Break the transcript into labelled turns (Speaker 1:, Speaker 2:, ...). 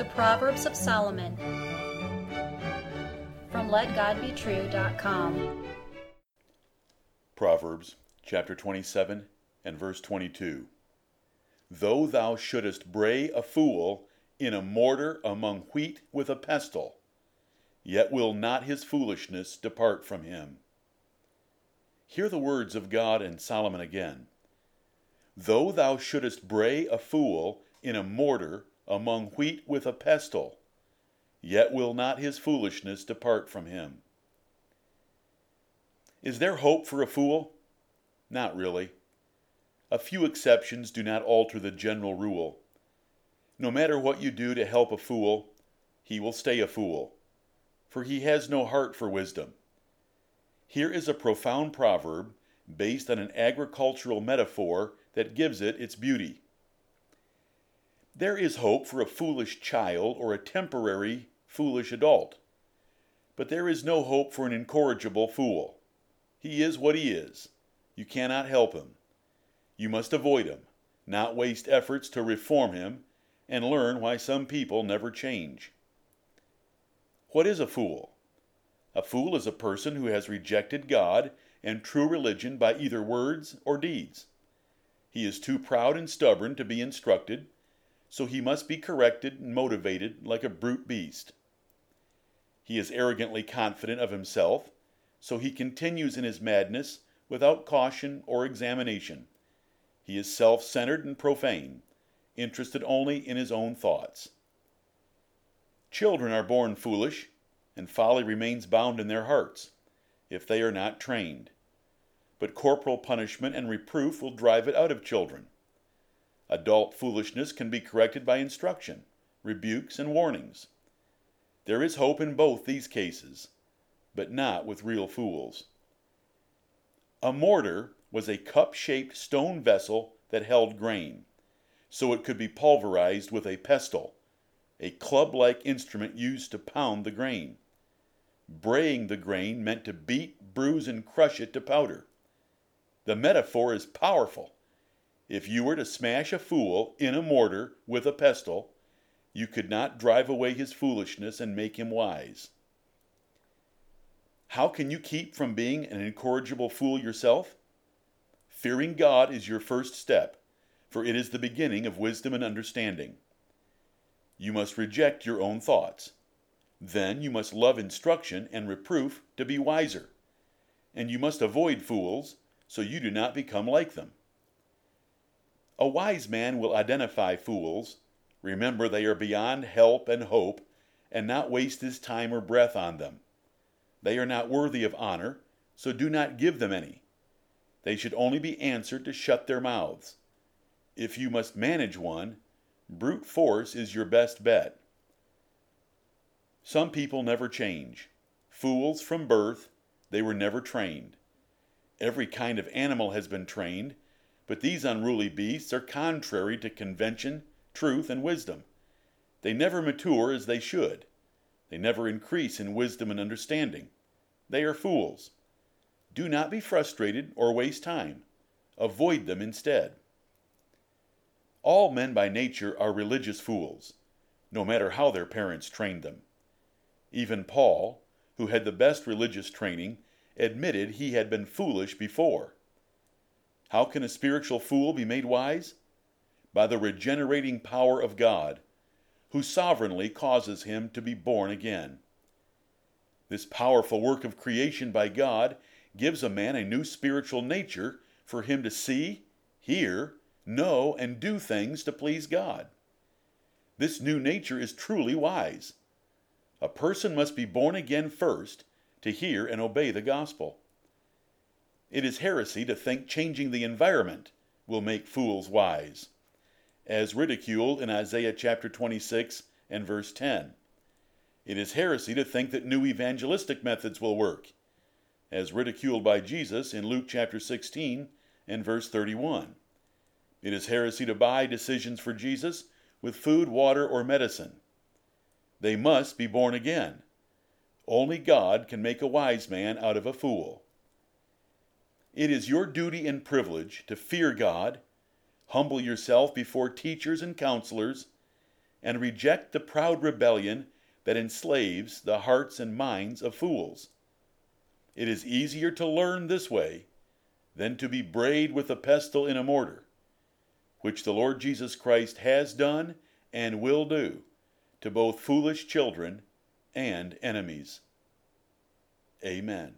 Speaker 1: The Proverbs of Solomon from LetGodBetrue.com.
Speaker 2: Proverbs chapter 27 and verse 22. Though thou shouldest bray a fool in a mortar among wheat with a pestle, yet will not his foolishness depart from him. Hear the words of God and Solomon again. Though thou shouldest bray a fool in a mortar among wheat with a pestle, yet will not his foolishness depart from him. Is there hope for a fool? Not really. A few exceptions do not alter the general rule. No matter what you do to help a fool, he will stay a fool, for he has no heart for wisdom. Here is a profound proverb based on an agricultural metaphor that gives it its beauty. There is hope for a foolish child or a temporary foolish adult, but there is no hope for an incorrigible fool. He is what he is. You cannot help him. You must avoid him, not waste efforts to reform him, and learn why some people never change. What is a fool? A fool is a person who has rejected God and true religion by either words or deeds. He is too proud and stubborn to be instructed, so he must be corrected and motivated like a brute beast. He is arrogantly confident of himself, so he continues in his madness without caution or examination. He is self centered and profane, interested only in his own thoughts. Children are born foolish, and folly remains bound in their hearts, if they are not trained. But corporal punishment and reproof will drive it out of children. Adult foolishness can be corrected by instruction, rebukes, and warnings. There is hope in both these cases, but not with real fools. A mortar was a cup shaped stone vessel that held grain, so it could be pulverized with a pestle, a club like instrument used to pound the grain. Braying the grain meant to beat, bruise, and crush it to powder. The metaphor is powerful. If you were to smash a fool in a mortar with a pestle, you could not drive away his foolishness and make him wise. How can you keep from being an incorrigible fool yourself? Fearing God is your first step, for it is the beginning of wisdom and understanding. You must reject your own thoughts. Then you must love instruction and reproof to be wiser. And you must avoid fools, so you do not become like them. A wise man will identify fools, remember they are beyond help and hope, and not waste his time or breath on them. They are not worthy of honor, so do not give them any. They should only be answered to shut their mouths. If you must manage one, brute force is your best bet. Some people never change. Fools from birth, they were never trained. Every kind of animal has been trained, but these unruly beasts are contrary to convention, truth, and wisdom. They never mature as they should. They never increase in wisdom and understanding. They are fools. Do not be frustrated or waste time. Avoid them instead. All men by nature are religious fools, no matter how their parents trained them. Even Paul, who had the best religious training, admitted he had been foolish before. How can a spiritual fool be made wise? By the regenerating power of God who sovereignly causes him to be born again. This powerful work of creation by God gives a man a new spiritual nature for him to see, hear, know, and do things to please God. This new nature is truly wise. A person must be born again first to hear and obey the gospel. It is heresy to think changing the environment will make fools wise as ridiculed in Isaiah chapter 26 and verse 10. It is heresy to think that new evangelistic methods will work, as ridiculed by Jesus in Luke chapter 16 and verse 31. It is heresy to buy decisions for Jesus with food, water, or medicine. They must be born again. Only God can make a wise man out of a fool. It is your duty and privilege to fear God humble yourself before teachers and counselors, and reject the proud rebellion that enslaves the hearts and minds of fools. It is easier to learn this way than to be brayed with a pestle in a mortar, which the Lord Jesus Christ has done and will do to both foolish children and enemies. Amen.